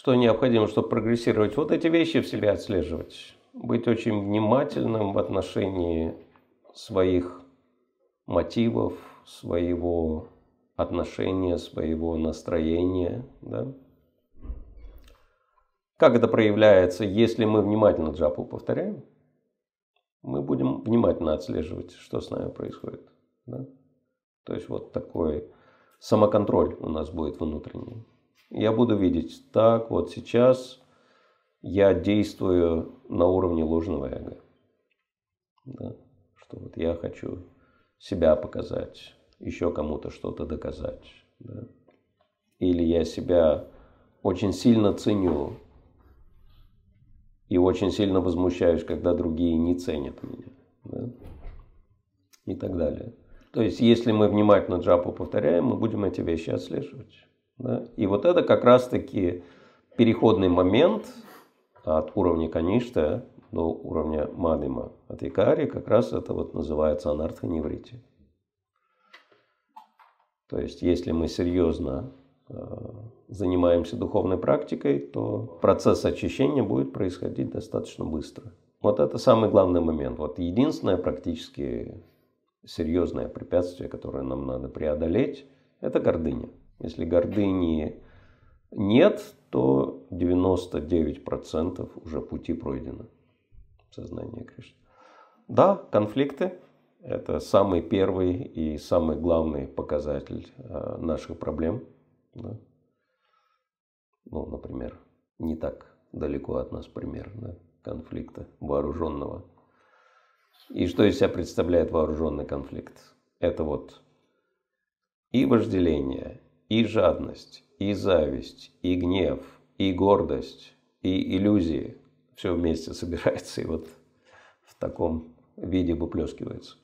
что необходимо, чтобы прогрессировать? Вот эти вещи в себе отслеживать. Быть очень внимательным в отношении своих мотивов, своего отношения, своего настроения. Да? Как это проявляется, если мы внимательно джапу повторяем? Мы будем внимательно отслеживать, что с нами происходит. Да? То есть вот такой самоконтроль у нас будет внутренний. Я буду видеть, так вот сейчас я действую на уровне ложного эго. Да? Что вот я хочу себя показать, еще кому-то что-то доказать. Да? Или я себя очень сильно ценю и очень сильно возмущаюсь, когда другие не ценят меня. Да? И так далее. То есть, если мы внимательно джапу повторяем, мы будем эти вещи отслеживать. Да? И вот это как раз-таки переходный момент от уровня каништа до уровня мадима. От якари как раз это вот называется анартха неврити. То есть, если мы серьезно э, занимаемся духовной практикой, то процесс очищения будет происходить достаточно быстро. Вот это самый главный момент. Вот единственное практически серьезное препятствие, которое нам надо преодолеть, это гордыня. Если гордыни нет, то 99% уже пути пройдено в сознании Кришны. Да, конфликты это самый первый и самый главный показатель э, наших проблем. Да? Ну, например, не так далеко от нас пример конфликта вооруженного. И что из себя представляет вооруженный конфликт? Это вот и вожделение, и жадность, и зависть, и гнев, и гордость, и иллюзии. Все вместе собирается и вот в таком виде выплескивается.